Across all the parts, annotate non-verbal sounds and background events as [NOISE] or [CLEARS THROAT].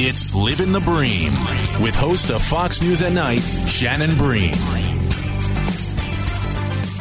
It's Living the Bream with host of Fox News at Night, Shannon Bream.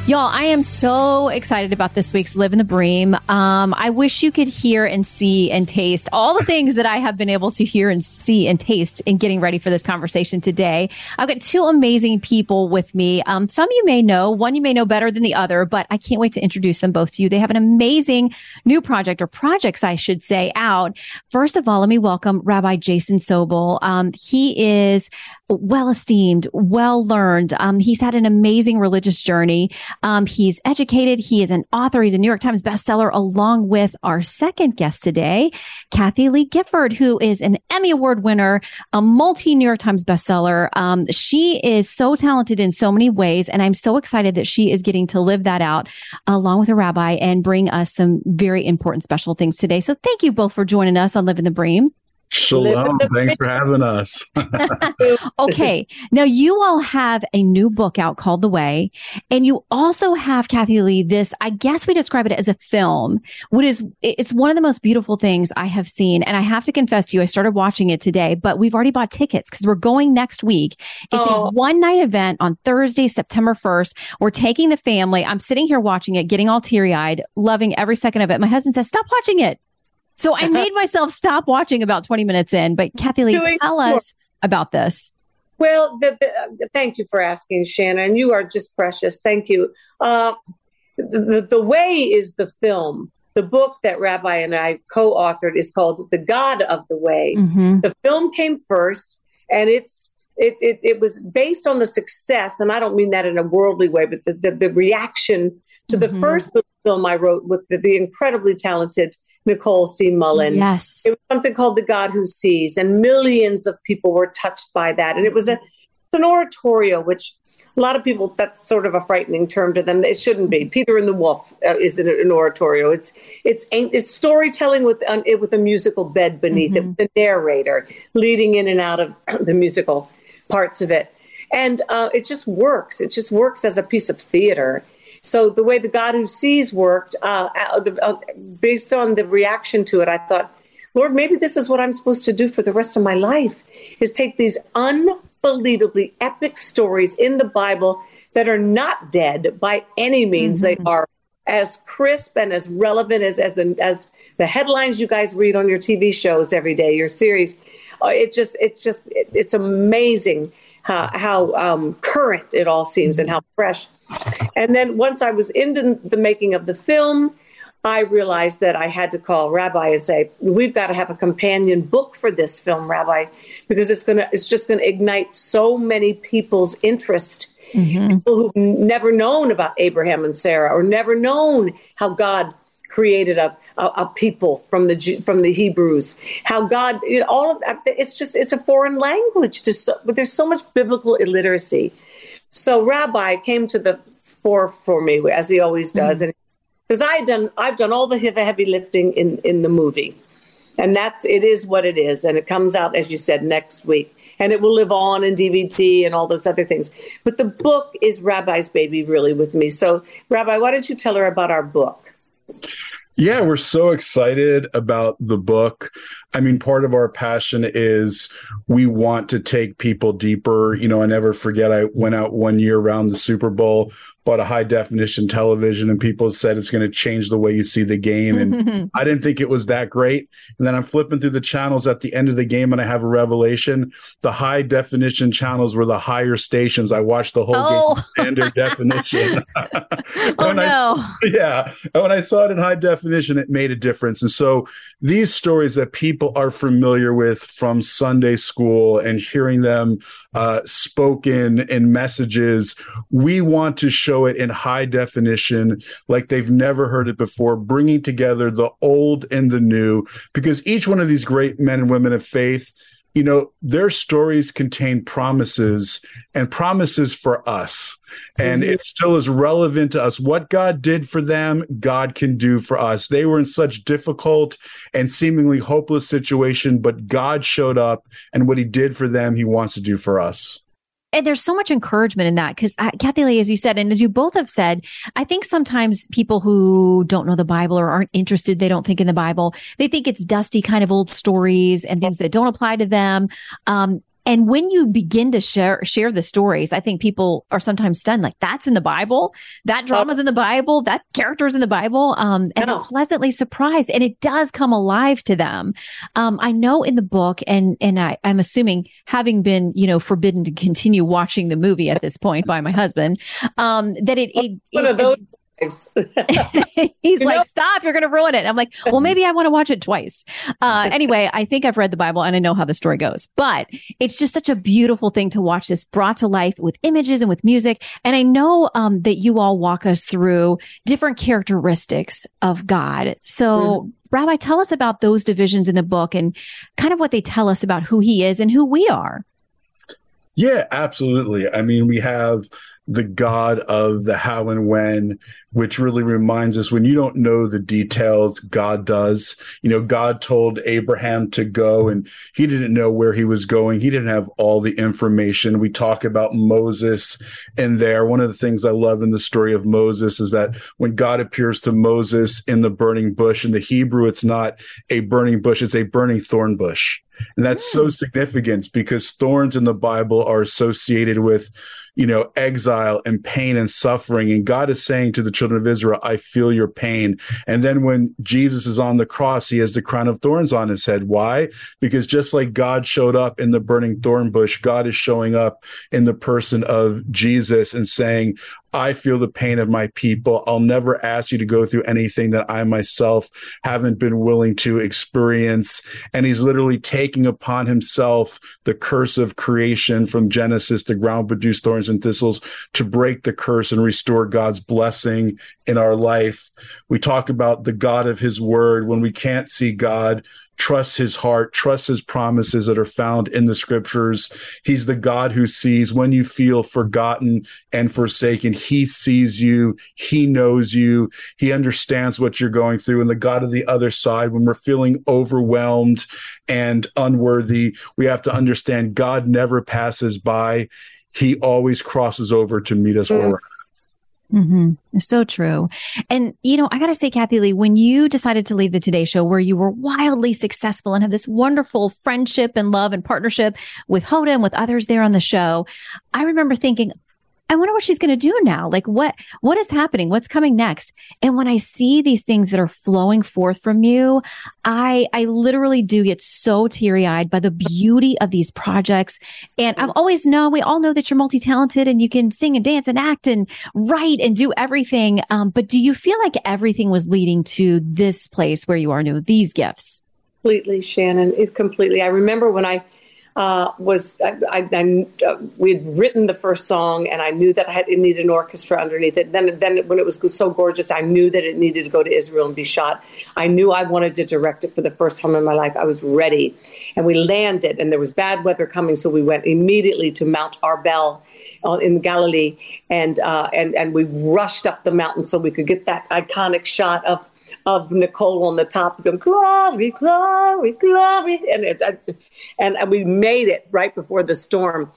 Y'all, I am so excited about this week's Live in the Bream. Um, I wish you could hear and see and taste all the things that I have been able to hear and see and taste in getting ready for this conversation today. I've got two amazing people with me. Um, some you may know, one you may know better than the other, but I can't wait to introduce them both to you. They have an amazing new project or projects, I should say, out. First of all, let me welcome Rabbi Jason Sobel. Um, he is well esteemed, well learned. Um, he's had an amazing religious journey. Um, he's educated. He is an author. He's a New York Times bestseller, along with our second guest today, Kathie Lee Gifford, who is an Emmy Award winner, a multi New York Times bestseller. Um, she is so talented in so many ways, and I'm so excited that she is getting to live that out along with a rabbi and bring us some very important special things today. So thank you both for joining us on Living the Bream. Shalom. Thanks for having us. [LAUGHS] [LAUGHS] okay. Now you all have a new book out called The Way, and you also have Kathie Lee, this, I guess we describe it as a film, what is, it's one of the most beautiful things I have seen. And I have to confess to you, I started watching it today, but we've already bought tickets because we're going next week. It's oh. a one night event on Thursday, September 1st. We're taking the family. I'm sitting here watching it, getting all teary eyed, loving every second of it. My husband says, stop watching it. So I made [LAUGHS] myself stop watching about 20 minutes in. But Kathie Lee, Doing tell us about this. Well, the, the, thank you for asking, Shannon. You are just precious. Thank you. Uh, the, the, the Way is the film. The book that Rabbi and I co authored is called The God of the Way. Mm-hmm. The film came first, and it's it, it, it, was based on the success, and I don't mean that in a worldly way, but the, the, the reaction to the mm-hmm. first film I wrote with the, the incredibly talented Nicole C. Mullen. Yes. It was something called The God Who Sees, and millions of people were touched by that. And it was a, an oratorio, which a lot of people, that's sort of a frightening term to them. It shouldn't be. Peter and the Wolf uh, is an, an, oratorio. It's, it's, it's storytelling with, um, with a musical bed beneath mm-hmm. it, the narrator leading in and out of [CLEARS THROAT] the musical parts of it. And uh, it just works. It just works as a piece of theater. So the way the God who sees worked, uh, uh, based on the reaction to it, I thought, Lord, maybe this is what I'm supposed to do for the rest of my life: is take these unbelievably epic stories in the Bible that are not dead by any means. Mm-hmm. They are as crisp and as relevant as as the, as the headlines you guys read on your TV shows every day, your series. Uh, it just it's just it, it's amazing how, how um, current it all seems and how fresh. And then once I was into the making of the film, I realized that I had to call Rabbi and say, "We've got to have a companion book for this film, Rabbi, because it's gonna it's just gonna ignite so many people's interest." Mm-hmm. People who've never known about Abraham and Sarah or never known how God created a, a, a, people from the from the Hebrews. How God, you know, all of that. It's just it's a foreign language. Just but there's so much biblical illiteracy. So Rabbi came to the fore for me as he always does, mm-hmm. and because I done I've done all the heavy lifting in in the movie, and that's it is what it is, and it comes out as you said next week. And it will live on in DVD and all those other things. But the book is Rabbi's baby, really, with me. So, Rabbi, why don't you tell her about our book? Yeah, we're so excited about the book. I mean, part of our passion is we want to take people deeper. You know, I never forget I went out one year around the Super Bowl bought a high definition television and people said it's going to change the way you see the game. And [LAUGHS] I didn't think it was that great. And then I'm flipping through the channels at the end of the game and I have a revelation. The high definition channels were the higher stations. I watched the whole oh. game standard [LAUGHS] definition. oh, no. I, [LAUGHS] yeah. And when I saw it in high definition, it made a difference. And so these stories that people are familiar with from Sunday school and hearing them uh, spoken in messages, we want to show show it in high definition, like they've never heard it before, bringing together the old and the new, because each one of these great men and women of faith you know, their stories contain promises and promises for us. And it still is relevant to us. What God did for them, God can do for us. They were in such difficult and seemingly hopeless situation, but God showed up and what he did for them, he wants to do for us and there's so much encouragement in that because Kathie Lee, as you said, and as you both have said, I think sometimes people who don't know the Bible or aren't interested, they don't think in the Bible, they think it's dusty kind of old stories and things that don't apply to them. Um, and when you begin to share share the stories, I think people are sometimes stunned. Like that's in the Bible, that drama's in the Bible, that character's in the Bible, um, and they're pleasantly surprised, and it does come alive to them. Um, I know in the book, and and I, I'm assuming having been you know forbidden to continue watching the movie at this point by my husband, um, that it it, it, it [LAUGHS] He's you like, know? stop, you're going to ruin it. I'm like, well, maybe I want to watch it twice. Uh, [LAUGHS] anyway, I think I've read the Bible and I know how the story goes, but it's just such a beautiful thing to watch this brought to life with images and with music. And I know um, that you all walk us through different characteristics of God. So, mm-hmm. Rabbi, tell us about those divisions in the book and kind of what they tell us about who he is and who we are. Yeah, absolutely. I mean, we have the God of the how and when, which really reminds us when you don't know the details, God does. You know, God told Abraham to go and he didn't know where he was going. He didn't have all the information. We talk about Moses in there. One of the things I love in the story of Moses is that when God appears to Moses in the burning bush, in the Hebrew, it's not a burning bush, it's a burning thorn bush. And that's so hmm. significant because thorns in the Bible are associated with you know, exile and pain and suffering. And God is saying to the children of Israel, I feel your pain. And then when Jesus is on the cross, he has the crown of thorns on his head. Why? Because just like God showed up in the burning thorn bush, God is showing up in the person of Jesus and saying, I feel the pain of my people. I'll never ask you to go through anything that I myself haven't been willing to experience. And he's literally taking upon himself the curse of creation from Genesis, the ground produced thorns and thistles, to break the curse and restore God's blessing in our life. We talk about the God of his word when we can't see God trust his heart, trust his promises that are found in the scriptures. He's the God who sees when you feel forgotten and forsaken. He sees you. He knows you. He understands what you're going through. And the God of the other side, when we're feeling overwhelmed and unworthy, we have to understand God never passes by. He always crosses over to meet us where we're mm. Mm-hmm. So true. And, you know, I got to say, Kathie Lee, when you decided to leave the Today Show, where you were wildly successful and have this wonderful friendship and love and partnership with Hoda and with others there on the show, I remember thinking, I wonder what she's going to do now. Like what, what is happening? What's coming next? And when I see these things that are flowing forth from you, I, I literally do get so teary eyed by the beauty of these projects. And I've always known, we all know that you're multi talented and you can sing and dance and act and write and do everything. Um, but do you feel like everything was leading to this place where you are now, these gifts? Completely, Shannon. It completely. I remember when I uh, was I, I, I uh, we had written the first song, and I knew that I had, it needed an orchestra underneath it. Then, then when it was so gorgeous, I knew that it needed to go to Israel and be shot. I knew I wanted to direct it for the first time in my life. I was ready, and we landed, and there was bad weather coming, so we went immediately to Mount Arbel in Galilee, and uh, and and we rushed up the mountain so we could get that iconic shot of of Nicole on the top going glory, glory, glory, and it, and, and we made it right before the storm.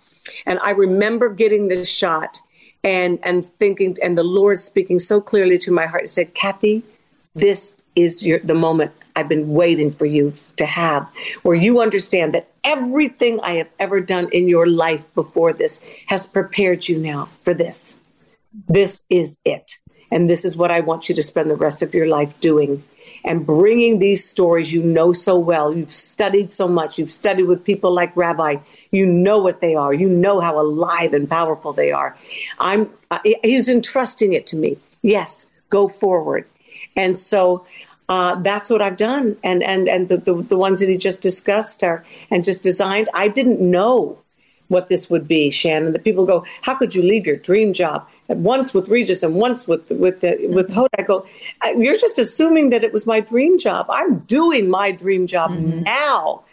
And I remember getting this shot and and thinking, and the Lord speaking so clearly to my heart, said, Kathie, this is your the moment I've been waiting for you to have, where you understand that everything I have ever done in your life before this has prepared you now for this. This is it." And this is what I want you to spend the rest of your life doing and bringing these stories you know so well. You've studied so much. You've studied with people like Rabbi. You know what they are. You know how alive and powerful they are. I'm. Uh, he's entrusting it to me. Yes, go forward. And so uh, that's what I've done. And and and the, the, the ones that he just discussed are and just designed. I didn't know what this would be, Shannon. That people go, how could you leave your dream job at once with Regis and once with with the, with Hoda? I go, you're just assuming that it was my dream job. I'm doing my dream job mm-hmm. now.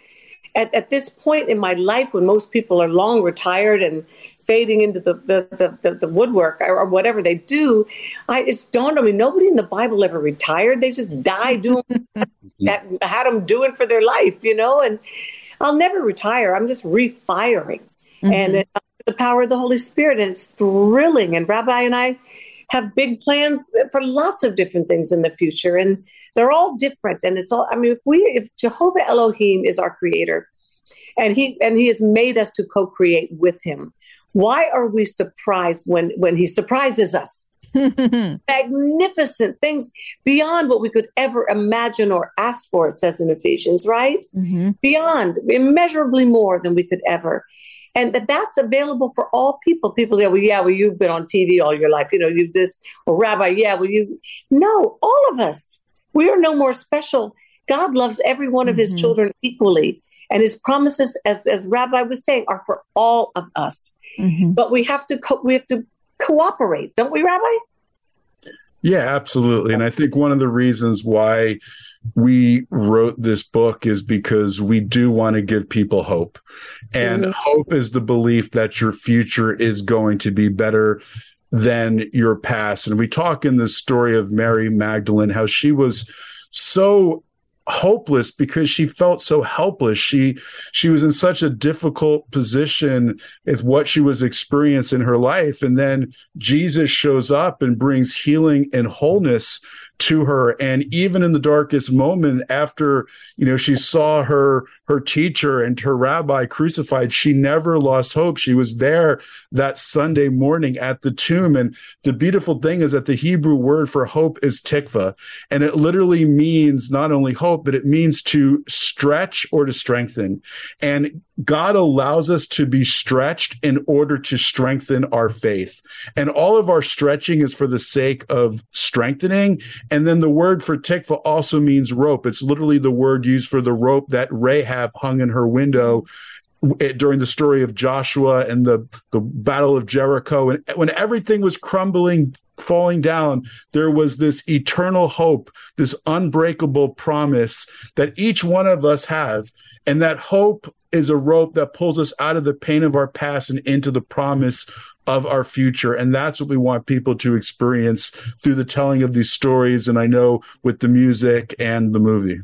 At, at this point in my life, when most people are long retired and fading into the the, the, the woodwork or, or, whatever they do, I, it's dawned on me nobody in the Bible ever retired. They just died doing [LAUGHS] [LAUGHS] that had them doing for their life, you know. And I'll never retire. I'm just refiring mm-hmm. and uh, the power of the Holy Spirit. And it's thrilling. And Rabbi and I have big plans for lots of different things in the future. And they're all different. And it's all, I mean, if we, if Jehovah Elohim is our creator and he, and he has made us to co-create with him, why are we surprised when, when he surprises us? [LAUGHS] magnificent things beyond what we could ever imagine or ask for, it says in Ephesians, right? Mm-hmm. Beyond, immeasurably more than we could ever and that that's available for all people. People say, well, yeah, well, you've been on TV all your life, you know, you've this, or Rabbi, yeah, well, you, no, all of us, we are no more special. God loves every one of mm-hmm. his children equally. And his promises, as, as Rabbi was saying, are for all of us. Mm-hmm. But we have to, co- we have to cooperate, don't we, Rabbi? Yeah, absolutely. And I think one of the reasons why we wrote this book is because we do want to give people hope. And mm-hmm. hope is the belief that your future is going to be better than your past. And we talk in the story of Mary Magdalene, how she was so hopeless because she felt so helpless she she was in such a difficult position with what she was experiencing in her life and then jesus shows up and brings healing and wholeness to her. And even in the darkest moment after you know she saw her her teacher and her rabbi crucified she never lost hope. She was there that sunday morning at the tomb. And the beautiful thing is that the hebrew word for hope is tikva. And it literally means not only hope but it means to stretch or to strengthen. And God allows us to be stretched in order to strengthen our faith. And all of our stretching is for the sake of strengthening. And then the word for tikva also means rope. It's literally the word used for the rope that Rahab hung in her window during the story of Joshua and the, the battle of Jericho. And when everything was crumbling falling down, there was this eternal hope, this unbreakable promise that each one of us have. And that hope is a rope that pulls us out of the pain of our past and into the promise of our future. And that's what we want people to experience through the telling of these stories. And I know with the music and the movie.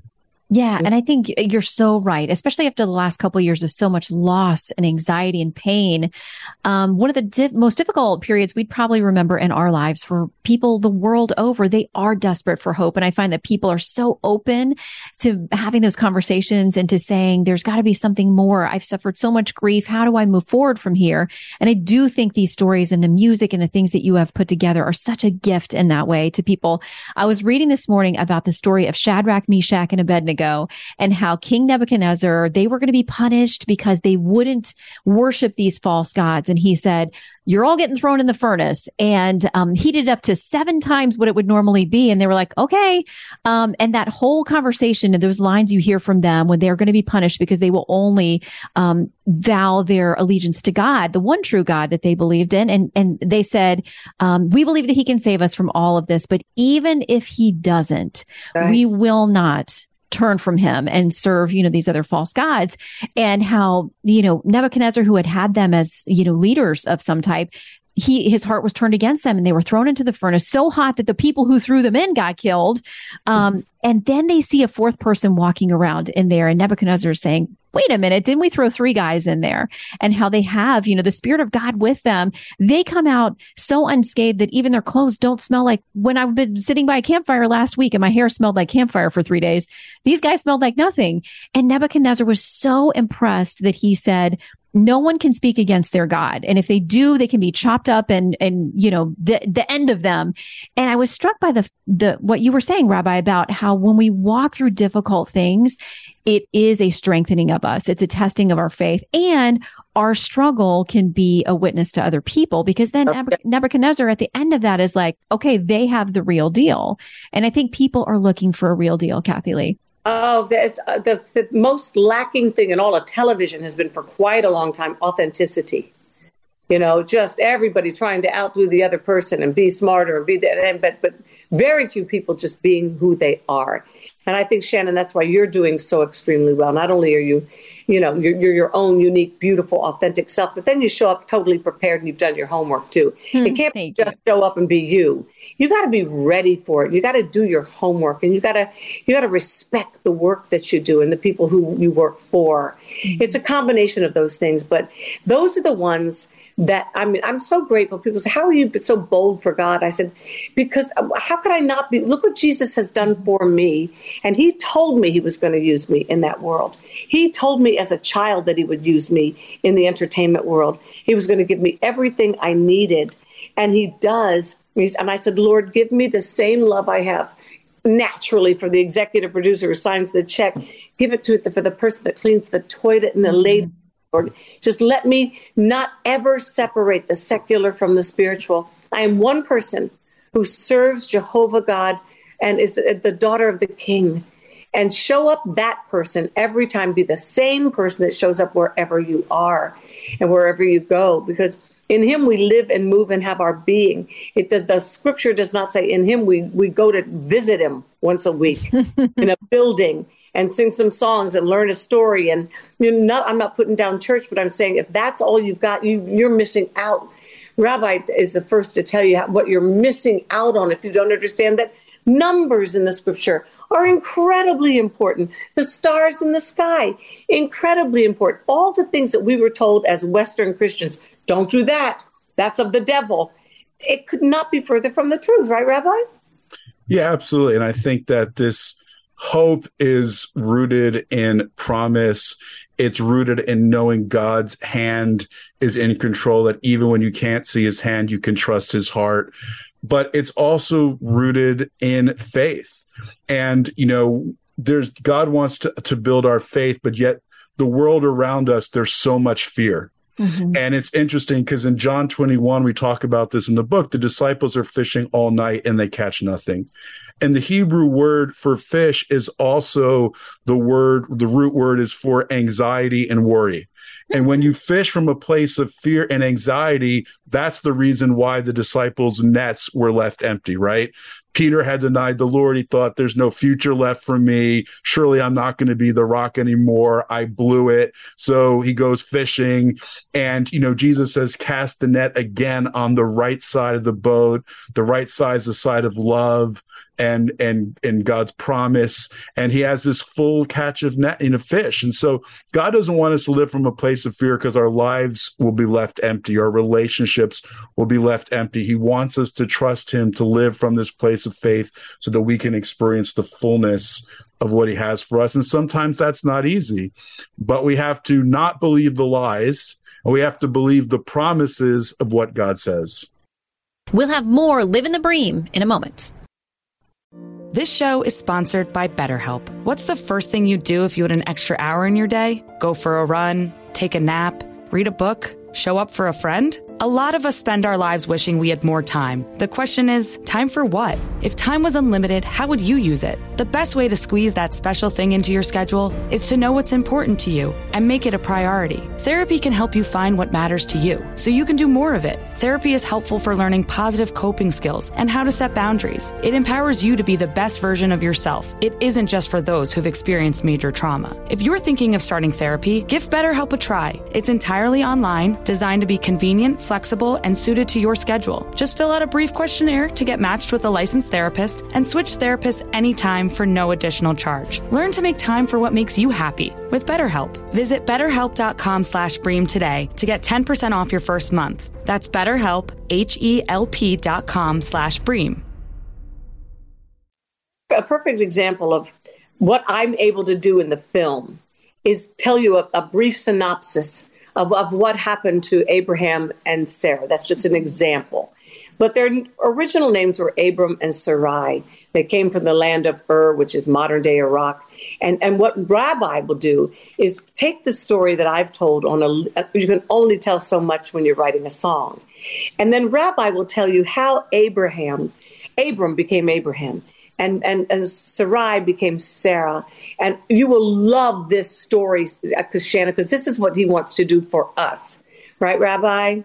Yeah. And I think you're so right, especially after the last couple of years of so much loss and anxiety and pain. Um, one of the di- most difficult periods we'd probably remember in our lives for people the world over, they are desperate for hope. And I find that people are so open to having those conversations and to saying, there's got to be something more. I've suffered so much grief. How do I move forward from here? And I do think these stories and the music and the things that you have put together are such a gift in that way to people. I was reading this morning about the story of Shadrach, Meshach, and Abednego ago and how King Nebuchadnezzar, they were going to be punished because they wouldn't worship these false gods. And he said, you're all getting thrown in the furnace and um, heated up to seven times what it would normally be. And they were like, okay. Um, and that whole conversation and those lines you hear from them when they're going to be punished because they will only um, vow their allegiance to God, the one true God that they believed in. And, and they said, um, we believe that he can save us from all of this. But even if he doesn't, right. we will not turn from him and serve, you know, these other false gods. And how, you know, Nebuchadnezzar, who had had them as, you know, leaders of some type, he his heart was turned against them and they were thrown into the furnace so hot that the people who threw them in got killed. Um, and then they see a fourth person walking around in there and nebuchadnezzar is saying wait a minute didn't we throw three guys in there? And how they have you know the spirit of god with them they come out so unscathed that even their clothes don't smell like when i've been sitting by a campfire last week and my hair smelled like campfire for three days these guys smelled like nothing. And nebuchadnezzar was so impressed that he said no one can speak against their God. And if they do, they can be chopped up and, and, you know, the, the end of them. And I was struck by the, the, what you were saying, Rabbi, about how when we walk through difficult things, it is a strengthening of us. It's a testing of our faith and our struggle can be a witness to other people because then Nebuchadnezzar at the end of that is like, okay, they have the real deal. And I think people are looking for a real deal, Kathie Lee. Oh, uh, the, the most lacking thing in all of television has been for quite a long time authenticity. You know, just everybody trying to outdo the other person and be smarter and be that, and but but very few people just being who they are. And I think Shannon, that's why you're doing so extremely well. Not only are you, you know, you're, you're your own unique, beautiful, authentic self, but then you show up totally prepared and you've done your homework too. Hmm, it can't just you. show up and be you you got to be ready for it. You got to do your homework and you got to you got to respect the work that you do and the people who you work for. Mm-hmm. It's a combination of those things, but those are the ones that I mean, I'm so grateful. People say, How are you so bold for God? I said, Because uh, how could I not be? Look what Jesus has done for me. And He told me He was going to use me in that world. He told me as a child that He would use me in the entertainment world. He was going to give me everything I needed. And He does and I said, Lord, give me the same love I have naturally for the executive producer who signs the check. Give it to it for the person that cleans the toilet and the mm-hmm. lady. Lord, just let me not ever separate the secular from the spiritual. I am one person who serves Jehovah God and is the daughter of the king. And show up that person every time. Be the same person that shows up wherever you are and wherever you go. Because in him we live and move and have our being. It the, the scripture does not say in him we we go to visit him once a week [LAUGHS] in a building and sing some songs and learn a story. And you know, not, I'm not putting down church, but I'm saying if that's all you've got, you you're missing out. Rabbi is the first to tell you what you're missing out on if you don't understand that numbers in the scripture are incredibly important. The stars in the sky, incredibly important. All the things that we were told as Western Christians, don't do that. That's of the devil. It could not be further from the truth, right, Rabbi? Yeah, absolutely. And I think that this hope is rooted in promise. It's rooted in knowing God's hand is in control, that even when you can't see his hand, you can trust his heart. But it's also rooted in faith and you know there's god wants to, to build our faith but yet the world around us there's so much fear mm-hmm. and it's interesting because in john 21 we talk about this in the book the disciples are fishing all night and they catch nothing and the hebrew word for fish is also the word the root word is for anxiety and worry and when you fish from a place of fear and anxiety, that's the reason why the disciples' nets were left empty, right? Peter had denied the Lord. He thought there's no future left for me. Surely I'm not going to be the rock anymore. I blew it. So he goes fishing and, you know, Jesus says, cast the net again on the right side of the boat. The right side is the side of love and and and God's promise and he has this full catch of net in a fish. And so God doesn't want us to live from a place of fear because our lives will be left empty. Our relationships will be left empty. He wants us to trust him to live from this place of faith so that we can experience the fullness of what he has for us. And sometimes that's not easy but we have to not believe the lies and we have to believe the promises of what God says. We'll have more Live in the Bream in a moment. This show is sponsored by BetterHelp. What's the first thing you'd do if you had an extra hour in your day? Go for a run, take a nap, read a book, show up for a friend? A lot of us spend our lives wishing we had more time. The question is, time for what? If time was unlimited, how would you use it? The best way to squeeze that special thing into your schedule is to know what's important to you and make it a priority. Therapy can help you find what matters to you so you can do more of it. Therapy is helpful for learning positive coping skills and how to set boundaries. It empowers you to be the best version of yourself. It isn't just for those who've experienced major trauma. If you're thinking of starting therapy, give BetterHelp a try. It's entirely online, designed to be convenient, flexible, and suited to your schedule. Just fill out a brief questionnaire to get matched with a licensed therapist and switch therapists anytime for no additional charge. Learn to make time for what makes you happy with BetterHelp. Visit betterhelp.com slash bream today to get 10% off your first month. That's betterhelp, H-E-L-P dot com slash bream. A perfect example of what I'm able to do in the film is tell you a, a brief synopsis of, of what happened to Abraham and Sarah. That's just an example. But their original names were Abram and Sarai. They came from the land of Ur, which is modern day Iraq. And, and what Rabbi will do is take the story that I've told on a, you can only tell so much when you're writing a song. And then Rabbi will tell you how Abraham, Abram became Abraham, and and and Sarai became Sarah. And you will love this story, uh, because Shannon, because this is what he wants to do for us, right, Rabbi?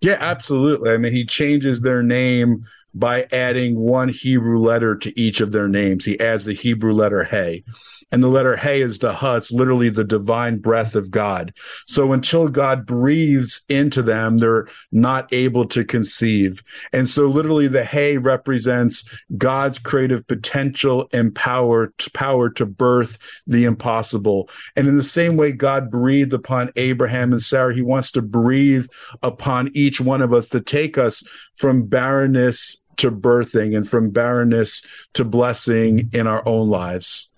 Yeah, absolutely. I mean, he changes their name by adding one Hebrew letter to each of their names. He adds the Hebrew letter Hey and the letter Hey is the Ha. It's literally the divine breath of God. So until God breathes into them, they're not able to conceive. And so literally the Hey represents God's creative potential and power to power to birth the impossible. And in the same way God breathed upon Abraham and Sarah, he wants to breathe upon each one of us to take us from barrenness to birthing and from barrenness to blessing in our own lives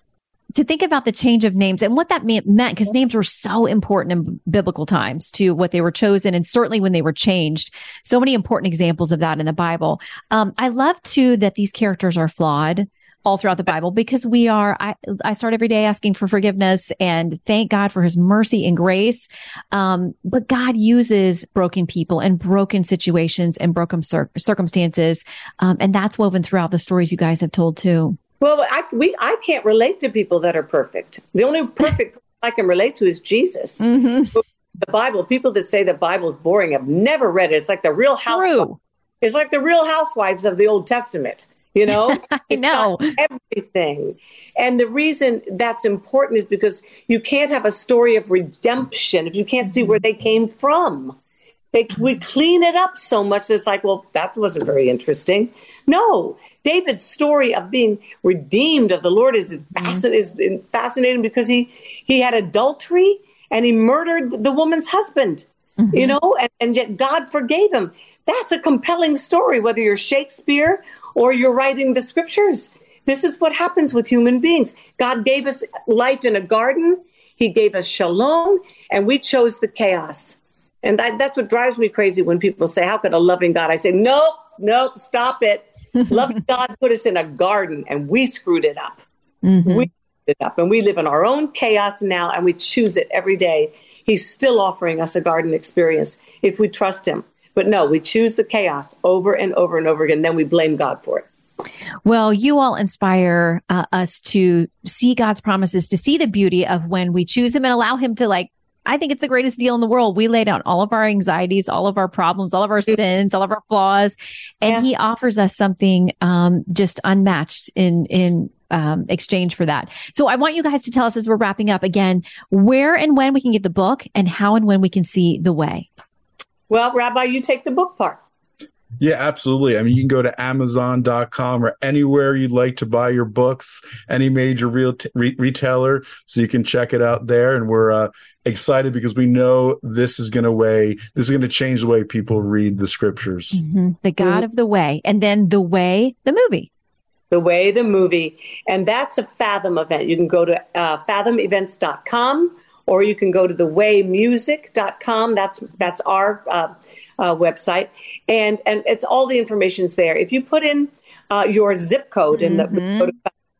to think about the change of names and what that meant because names were so important in biblical times to what they were chosen and certainly when they were changed. So many important examples of that in the bible. Um, i love too that these characters are flawed all throughout the bible because we are i, I start every day asking for forgiveness and thank god for his mercy and grace. Um, but god uses broken people and broken situations and broken cir- circumstances. Um, and that's woven throughout the stories you guys have told too well, I we I can't relate to people that are perfect. The only perfect I can relate to is Jesus. Mm-hmm. The Bible. People that say the Bible's boring have never read it. It's like the Real Housewives. It's like the Real Housewives of the Old Testament. You [LAUGHS] know, I know everything. And the reason that's important is because you can't have a story of redemption if you can't see where they came from. They we clean it up so much. It's like, well, that wasn't very interesting. No, David's story of being redeemed of the Lord is, mm-hmm. is fascinating because he he had adultery and he murdered the woman's husband. Mm-hmm. You know, and, and yet God forgave him. That's a compelling story, whether you're Shakespeare or you're writing the scriptures. This is what happens with human beings. God gave us life in a garden. He gave us shalom, and we chose the chaos. And that, that's what drives me crazy when people say, How could a loving God? I say, Nope, nope, stop it. Loving [LAUGHS] God put us in a garden and we screwed it up. Mm-hmm. We screwed it up and we live in our own chaos now and we choose it every day. He's still offering us a garden experience if we trust him. But no, we choose the chaos over and over and over again. Then we blame God for it. Well, you all inspire uh, us to see God's promises, to see the beauty of when we choose Him and allow Him to like I think it's the greatest deal in the world. We lay down all of our anxieties, all of our problems, all of our sins, all of our flaws, and yeah. he offers us something um, just unmatched in in um, exchange for that. So I want you guys to tell us as we're wrapping up again where and when we can get the book, and how and when we can see the way. Well, Rabbi, you take the book part. Yeah, absolutely. I mean, you can go to Amazon.com or anywhere you'd like to buy your books, any major real t- re- retailer, so you can check it out there. And we're uh, excited because we know this is going to way this is going to change the way people read the scriptures. Mm-hmm. The God of the Way, and then the Way, the movie. The Way, the movie, and that's a Fathom event. You can go to uh, fathomevents.com or you can go to thewaymusic.com. That's that's our uh, uh, website, and and it's all the information's there. If you put in uh, your zip code in mm-hmm. the go to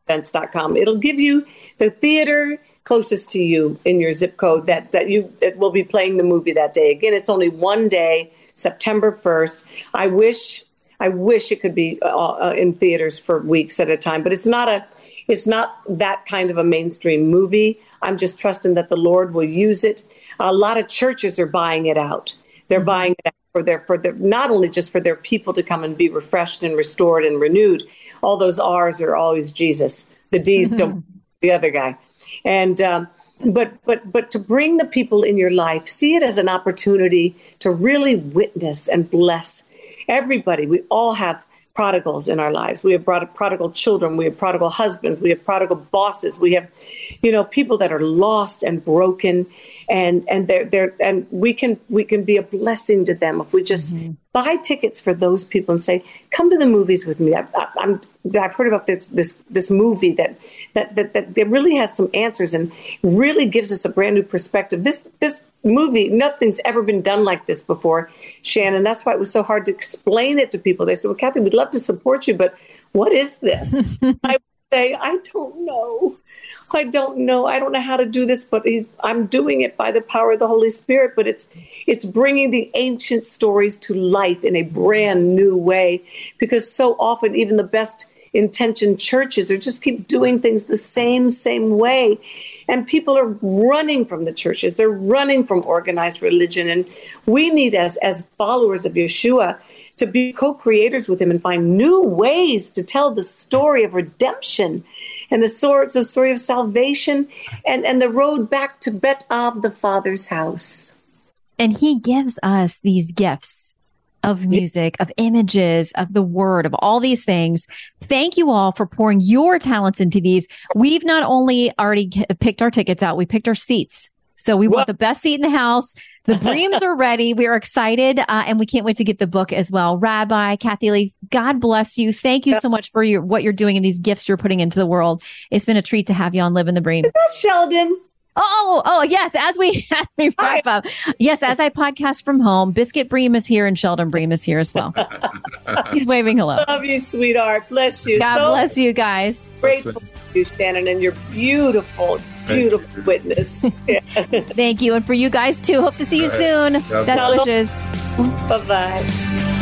events.com, it'll give you the theater closest to you in your zip code that that you that will be playing the movie that day. Again, it's only one day, September first. I wish I wish it could be uh, uh, in theaters for weeks at a time, but it's not a it's not that kind of a mainstream movie. I'm just trusting that the Lord will use it. A lot of churches are buying it out. They're mm-hmm. buying it out for their for their not only just for their people to come and be refreshed and restored and renewed. All those R's are always Jesus. The D's mm-hmm. don't [LAUGHS] [LAUGHS] the other guy. And um, but but but to bring the people in your life, see it as an opportunity to really witness and bless everybody. We all have prodigals in our lives. We have brought prodigal children. We have prodigal husbands. We have prodigal bosses. We have, you know, people that are lost and broken, and and they're they're and we can we can be a blessing to them if we just mm-hmm. buy tickets for those people and say, "Come to the movies with me." I, am I've heard about this this this movie that that that that really has some answers and really gives us a brand new perspective. This this movie, nothing's ever been done like this before, Shannon. That's why it was so hard to explain it to people. They said, "Well, Kathie, we'd love to support you, but what is this?" [LAUGHS] I would say, "I don't know." I don't know. I don't know how to do this, but I'm doing it by the power of the Holy Spirit. But it's it's bringing the ancient stories to life in a brand new way, because so often even the best intentioned churches or just keep doing things the same, same way. And people are running from the churches. They're running from organized religion. And we need, as, as followers of Yeshua, to be co-creators with him and find new ways to tell the story of redemption and the story, the story of salvation and, and the road back to Bet Av, the Father's house. And he gives us these gifts of music, of images, of the word, of all these things. Thank you all for pouring your talents into these. We've not only already picked our tickets out, we picked our seats. So we want the best seat in the house. The [LAUGHS] Breams are ready. We are excited, uh, and we can't wait to get the book as well. Rabbi Kathie Lee, God bless you. Thank you so much for your what you're doing and these gifts you're putting into the world. It's been a treat to have you on Live in the Bream. Is that Sheldon? Oh, oh, oh, yes. As we [LAUGHS] as we wrap up, yes, as I podcast from home, Biscuit Bream is here and Sheldon Bream is here as well. [LAUGHS] He's waving hello. Love you, sweetheart. Bless you. God so bless you guys. Grateful to you, Shannon, and your beautiful, beautiful witness. [LAUGHS] Thank you, and for you guys too. Hope to see you soon. Best wishes. Bye bye.